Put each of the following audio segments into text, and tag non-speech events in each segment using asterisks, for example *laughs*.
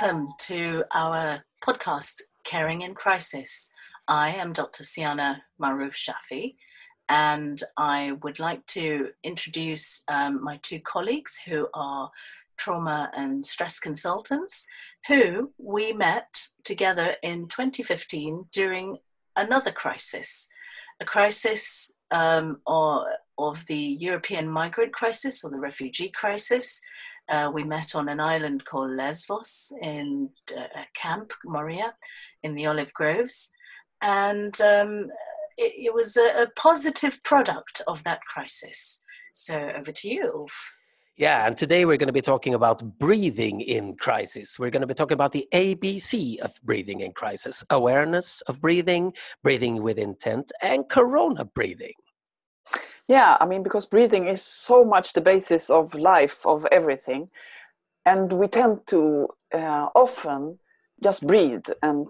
welcome to our podcast, Caring in Crisis. I am Dr. Siana Maruf Shafi, and I would like to introduce um, my two colleagues who are trauma and stress consultants, who we met together in 2015 during another crisis, a crisis um, or, of the European migrant crisis or the refugee crisis. Uh, we met on an island called Lesvos in uh, Camp Moria in the olive groves. And um, it, it, was a, a, positive product of that crisis. So over to you, Ulf. Yeah, and today we're going to be talking about breathing in crisis. We're going to be talking about the ABC of breathing in crisis awareness of breathing, breathing with intent, and corona breathing. Yeah, I mean, because breathing is so much the basis of life, of everything. And we tend to uh, often just breathe and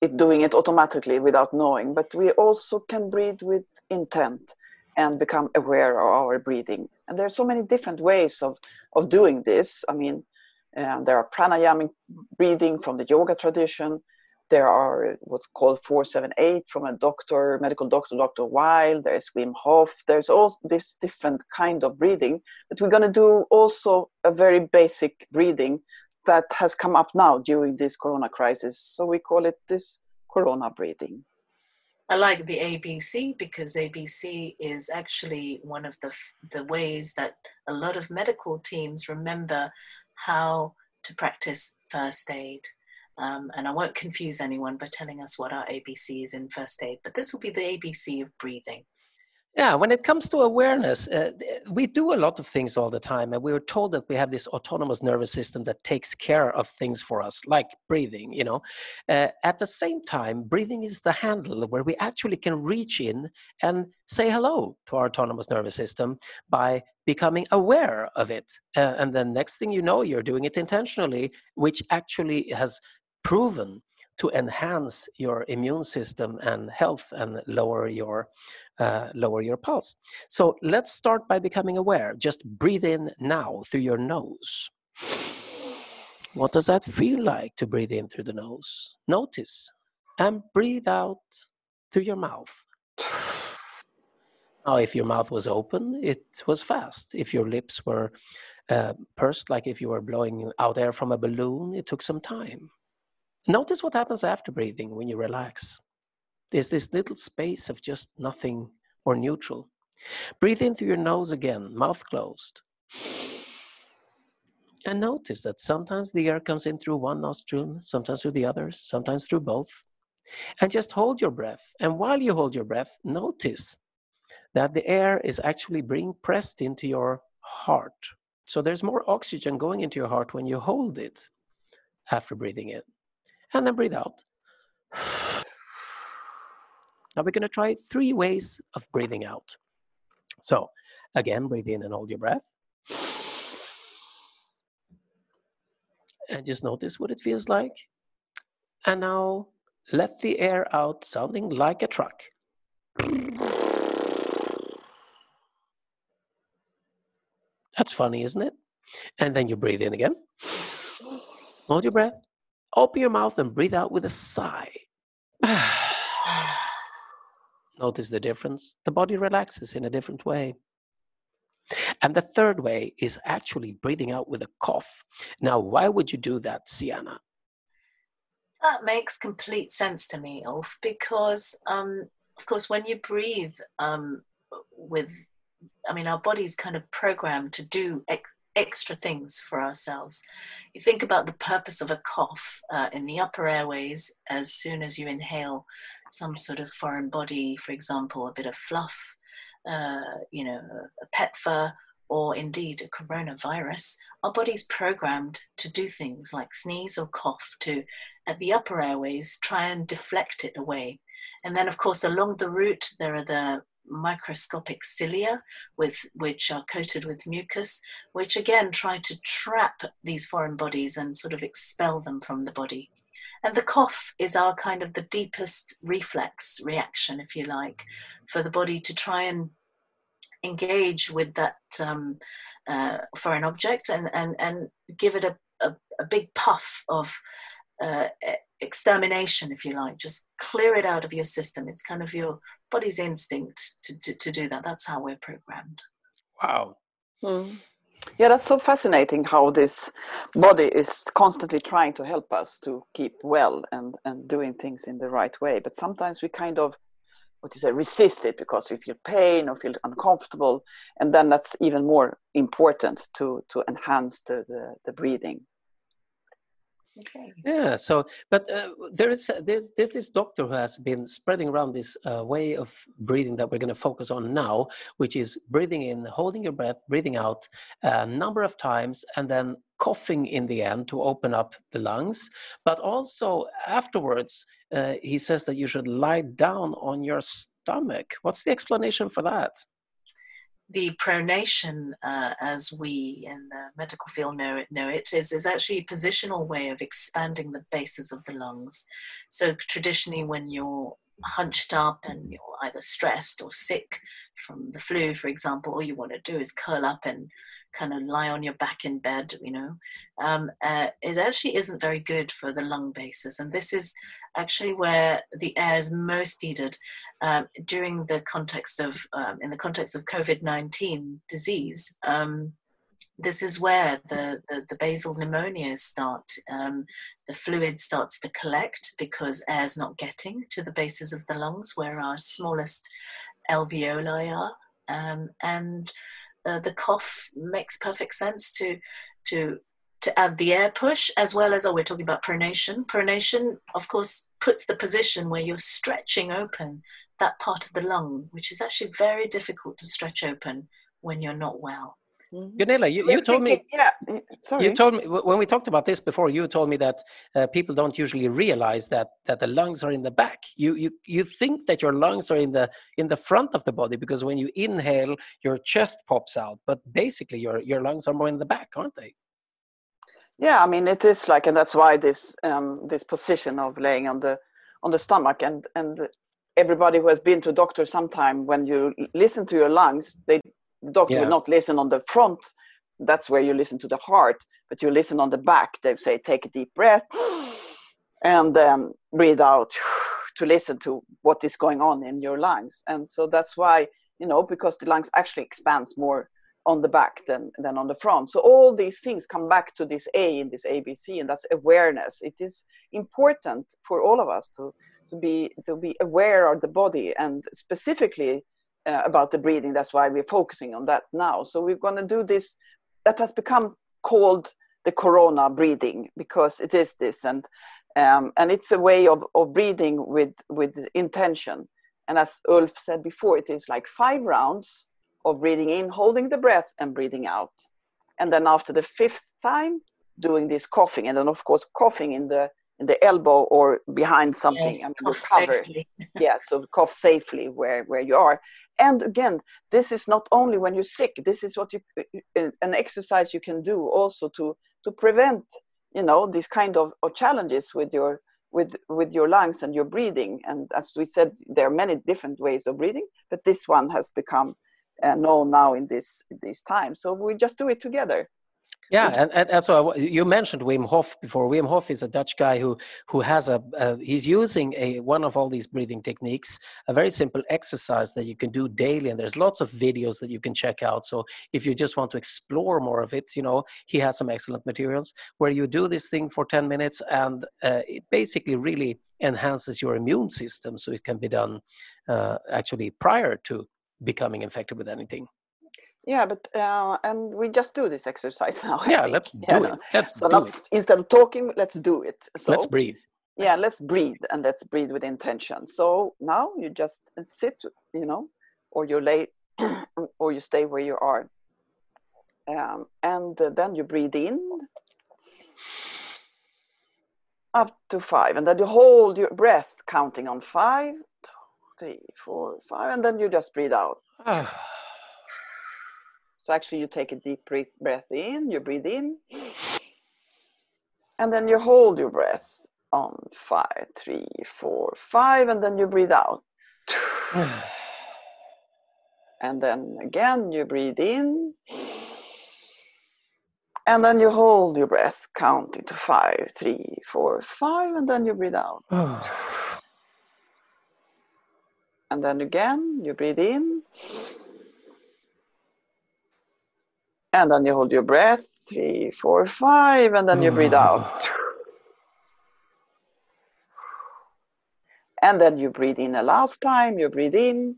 it doing it automatically without knowing. But we also can breathe with intent and become aware of our breathing. And there are so many different ways of, of doing this. I mean, uh, there are pranayamic breathing from the yoga tradition. There are what's called 478 from a doctor, medical doctor, Dr. Weil. There's Wim Hof. There's all this different kind of breathing. But we're going to do also a very basic breathing that has come up now during this corona crisis. So we call it this corona breathing. I like the ABC because ABC is actually one of the, the ways that a lot of medical teams remember how to practice first aid. Um, and I won't confuse anyone by telling us what our ABC is in first aid, but this will be the ABC of breathing. Yeah, when it comes to awareness, uh, we do a lot of things all the time, and we were told that we have this autonomous nervous system that takes care of things for us, like breathing. You know, uh, at the same time, breathing is the handle where we actually can reach in and say hello to our autonomous nervous system by becoming aware of it, uh, and then next thing you know, you're doing it intentionally, which actually has proven to enhance your immune system and health and lower your uh, lower your pulse. So let's start by becoming aware. Just breathe in now through your nose. What does that feel like to breathe in through the nose? Notice and breathe out through your mouth. Now, if your mouth was open, it was fast. If your lips were uh, pursed, like if you were blowing out air from a balloon, it took some time. Notice what happens after breathing when you relax. There's this little space of just nothing or neutral. Breathe in through your nose again, mouth closed. And notice that sometimes the air comes in through one nostril, sometimes through the other, sometimes through both. And just hold your breath. And while you hold your breath, notice that the air is actually being pressed into your heart. So there's more oxygen going into your heart when you hold it after breathing in and then breathe out. *sighs* Now we're going to try three ways of breathing out. So again, breathe in and hold your breath. And just notice what it feels like. And now let the air out sounding like a truck. That's funny, isn't it? And then you breathe in again. Hold your breath. Open your mouth and breathe out with a sigh. *sighs* Notice the difference. The body relaxes in a different way. And the third way is actually breathing out with a cough. Now, why would you do that, Siana? That makes complete sense to me, Ulf, because, um, of course, when you breathe um, with, I mean, our body's kind of programmed to do ex- extra things for ourselves. You think about the purpose of a cough uh, in the upper airways as soon as you inhale some sort of foreign body, for example, a bit of fluff, uh, you know, a pet fur, or indeed a coronavirus, our body's programmed to do things like sneeze or cough to, at the upper airways, try and deflect it away. And then, of course, along the route, there are the microscopic cilia with which are coated with mucus which again try to trap these foreign bodies and sort of expel them from the body. And the cough is our kind of the deepest reflex reaction if you like for the body to try and engage with that um, uh, foreign object and, and, and give it a a, a big puff of uh, extermination, if you like. Just clear it out of your system. It's kind of your body's instinct to, to, to do that. That's how we're programmed. Wow. Mm. Yeah, that's so fascinating how this body is constantly trying to help us to keep well and, and doing things in the right way. But sometimes we kind of, what you say, resist it because we feel pain or feel uncomfortable. And then that's even more important to, to enhance the, the, the breathing. Okay. Yeah. So, but uh, there is there's there's this doctor who has been spreading around this uh, way of breathing that we're going to focus on now, which is breathing in, holding your breath, breathing out a number of times, and then coughing in the end to open up the lungs. But also afterwards, uh, he says that you should lie down on your stomach. What's the explanation for that? The pronation, uh, as we in the medical field know it, know it is, is actually a positional way of expanding the bases of the lungs. So traditionally, when you're hunched up and you're either stressed or sick from the flu, for example, all you want to do is curl up and kind of lie on your back in bed, you know, um, uh, it actually isn't very good for the lung bases. And this is actually where the air is most needed um, during the context of, um, in the context of COVID-19 disease. Um, this is where the, the, the basal pneumonias start. Um, the fluid starts to collect because air's not getting to the bases of the lungs where our smallest alveoli are. Um, and uh, the cough makes perfect sense to to to add the air push as well as oh we're talking about pronation pronation of course puts the position where you're stretching open that part of the lung which is actually very difficult to stretch open when you're not well. Gunilla, you, you told me. Yeah, sorry. You told me when we talked about this before. You told me that uh, people don't usually realize that that the lungs are in the back. You you you think that your lungs are in the in the front of the body because when you inhale, your chest pops out. But basically, your your lungs are more in the back, aren't they? Yeah, I mean it is like, and that's why this um, this position of laying on the on the stomach and and everybody who has been to a doctor sometime when you listen to your lungs, they the doctor yeah. will not listen on the front. That's where you listen to the heart, but you listen on the back. They say, take a deep breath *sighs* and um, breathe out *sighs* to listen to what is going on in your lungs. And so that's why, you know, because the lungs actually expands more on the back than, than on the front. So all these things come back to this A in this ABC, and that's awareness. It is important for all of us to, to be to be aware of the body and specifically uh, about the breathing. That's why we're focusing on that now. So we're going to do this. That has become called the corona breathing because it is this, and um, and it's a way of, of breathing with with intention. And as Ulf said before, it is like five rounds of breathing in, holding the breath, and breathing out. And then after the fifth time, doing this coughing, and then of course coughing in the in the elbow or behind something yes, I mean, safely. *laughs* yeah so cough safely where where you are. And again this is not only when you're sick this is what you an exercise you can do also to to prevent you know these kind of, of challenges with your with with your lungs and your breathing. And as we said there are many different ways of breathing but this one has become uh, known now in this this time. So we just do it together yeah, and, and, so you mentioned Wim Hof before. Wim Hof is a Dutch guy who who has a uh, he's using a one of all these breathing techniques, a very simple exercise that you can do daily, and there's lots of videos that you can check out. So if you just want to explore more of it, you know he has some excellent materials where you do this thing for 10 minutes, and uh, it basically really enhances your immune system, so it can be done uh, actually prior to becoming infected with anything. Yeah, but uh, and we just do this exercise *laughs* now. Yeah, let's do it. Let's so do not, it. Instead of talking, let's do it. So, let's breathe. Yeah, let's, let's breathe and let's breathe with intention. So now you just sit, you know, or you lay, *clears throat* or you stay where you are, um, and then you breathe in up to five, and then you hold your breath, counting on five, three, four, five, and then you just breathe out. *sighs* *sighs* *sighs* So actually you take a deep breath in, you breathe in, and then you hold your breath on five, three, four, five, and then you breathe out. *sighs* and then again you breathe in, And then you hold your breath, count to five, three, four, five, and then you breathe out. *sighs* And then again, you breathe in. And then you hold your breath, three, four, five, and then you breathe mm. out. And then you breathe in the last time, you breathe in.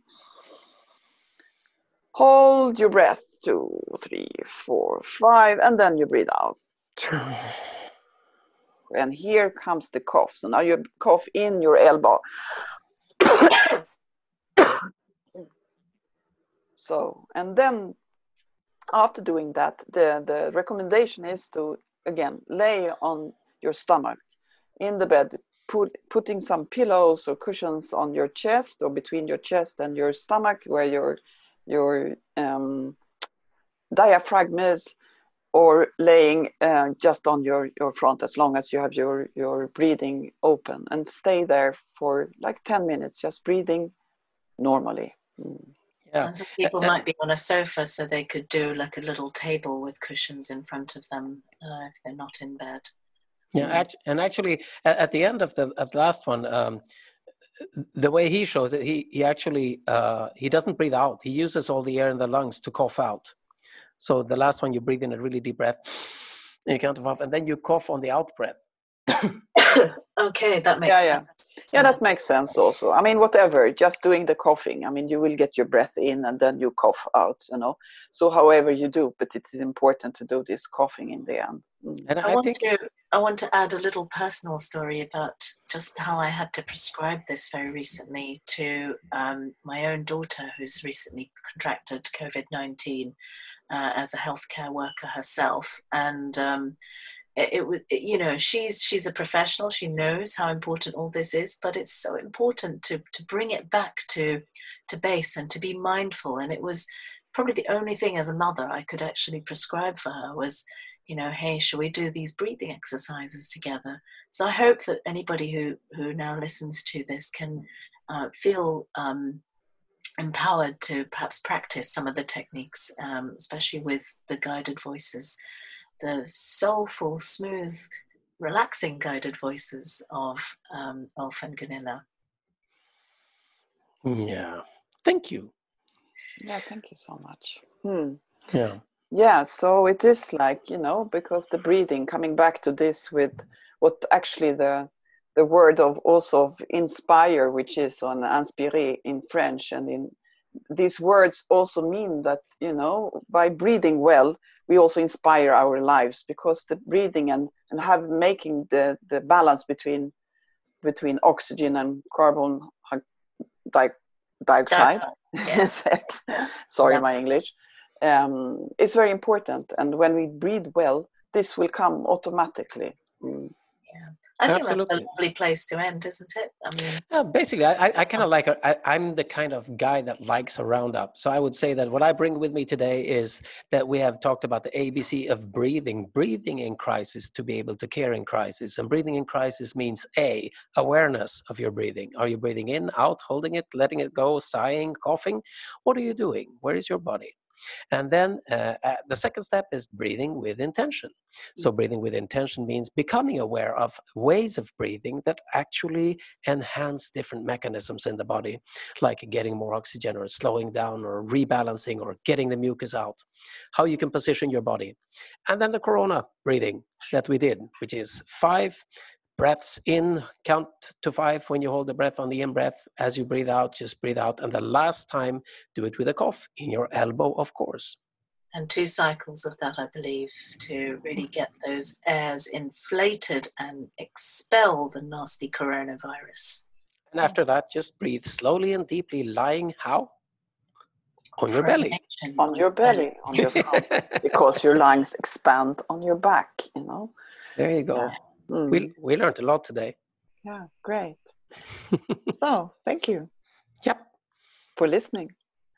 Hold your breath, two, three, four, five, and then you breathe out. And here comes the cough. So now you cough in your elbow. *coughs* so, and then after doing that, the, the recommendation is to, again, lay on your stomach in the bed, put, putting some pillows or cushions on your chest or between your chest and your stomach where your, your um, diaphragm is, or laying uh, just on your, your front as long as you have your, your breathing open and stay there for like 10 minutes, just breathing normally. Mm. Yeah. And some people uh, might be on a sofa, so they could do like a little table with cushions in front of them uh, if they're not in bed. Yeah, and actually, at the end of the, of the last one, um, the way he shows it, he he actually uh, he doesn't breathe out. He uses all the air in the lungs to cough out. So the last one, you breathe in a really deep breath, you count off, and then you cough on the out breath. *coughs* okay, that makes yeah, sense. Yeah. yeah, that makes sense also. I mean, whatever, just doing the coughing. I mean, you will get your breath in and then you cough out, you know. So, however you do, but it is important to do this coughing in the end. Mm. And I, I want think... to, I want to add a little personal story about just how I had to prescribe this very recently to um, my own daughter, who's recently contracted COVID 19 uh, as a healthcare worker herself. And um, it, was you know she's she's a professional she knows how important all this is but it's so important to to bring it back to to base and to be mindful. And it was probably the only thing as a mother i could actually prescribe for her was you know hey shall we do these breathing exercises together? So i hope that anybody who who now listens to this can uh, feel um, empowered to perhaps practice some of the techniques um, especially with the guided voices the soulful, smooth, relaxing guided voices of um, Ulf and Gunilla. Yeah, thank you. Yeah, thank you so much. Hmm. Yeah. Yeah, so it is like, you know, because the breathing, coming back to this with what actually the the word of also of inspire, which is on inspirer in French, and in these words also mean that, you know, by breathing well, we also inspire our lives because the breathing and, and have making the, the balance between between oxygen and carbon di- dioxide yeah. *laughs* sorry yeah. my english um, it's very important and when we breathe well this will come automatically mm. I think Absolutely. that's a lovely place to end, isn't it? I mean, yeah, basically, I, I kind of oh. like, I, I'm the kind of guy that likes a roundup. So I would say that what I bring with me today is that we have talked about the ABC of breathing, breathing in crisis to be able to care in crisis. And breathing in crisis means A, awareness of your breathing. Are you breathing in, out, holding it, letting it go, sighing, coughing? What are you doing? Where is your body? And then uh, uh, the second step is breathing with intention. So, mm. breathing with intention means becoming aware of ways of breathing that actually enhance different mechanisms in the body, like getting more oxygen or slowing down or rebalancing or getting the mucus out, how you can position your body. And then the corona breathing that we did, which is five, breaths in, count to five when you hold the breath on the in breath. As you breathe out, just breathe out. And the last time, do it with a cough in your elbow, of course. And two cycles of that, I believe, to really get those airs inflated and expel the nasty coronavirus. And after that, just breathe slowly and deeply, lying how? On your belly. On your belly, on your *laughs* front, because your lungs expand on your back, you know. There you go. Mm. We we learned a lot today. Yeah, great. *laughs* so thank you. Yep. For listening.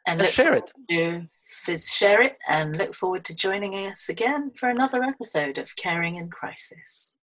And, and share it. To share it and look forward to joining us again for another episode of Caring in Crisis.